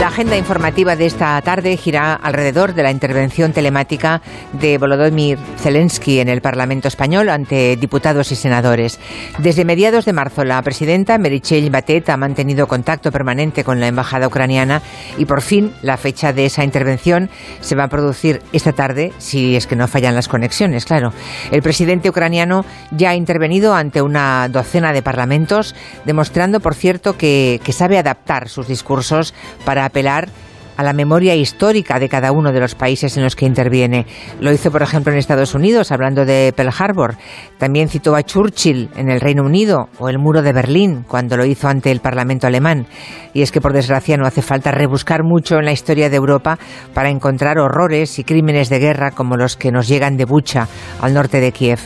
La agenda informativa de esta tarde gira alrededor de la intervención telemática de Volodymyr Zelensky en el Parlamento español ante diputados y senadores. Desde mediados de marzo, la presidenta Merichel Batet ha mantenido contacto permanente con la embajada ucraniana y por fin la fecha de esa intervención se va a producir esta tarde, si es que no fallan las conexiones, claro. El presidente ucraniano ya ha intervenido ante una docena de parlamentos, demostrando, por cierto, que, que sabe adaptar sus discursos para apelar a la memoria histórica de cada uno de los países en los que interviene. Lo hizo, por ejemplo, en Estados Unidos, hablando de Pearl Harbor. También citó a Churchill en el Reino Unido o el muro de Berlín, cuando lo hizo ante el Parlamento alemán. Y es que, por desgracia, no hace falta rebuscar mucho en la historia de Europa para encontrar horrores y crímenes de guerra como los que nos llegan de Bucha, al norte de Kiev.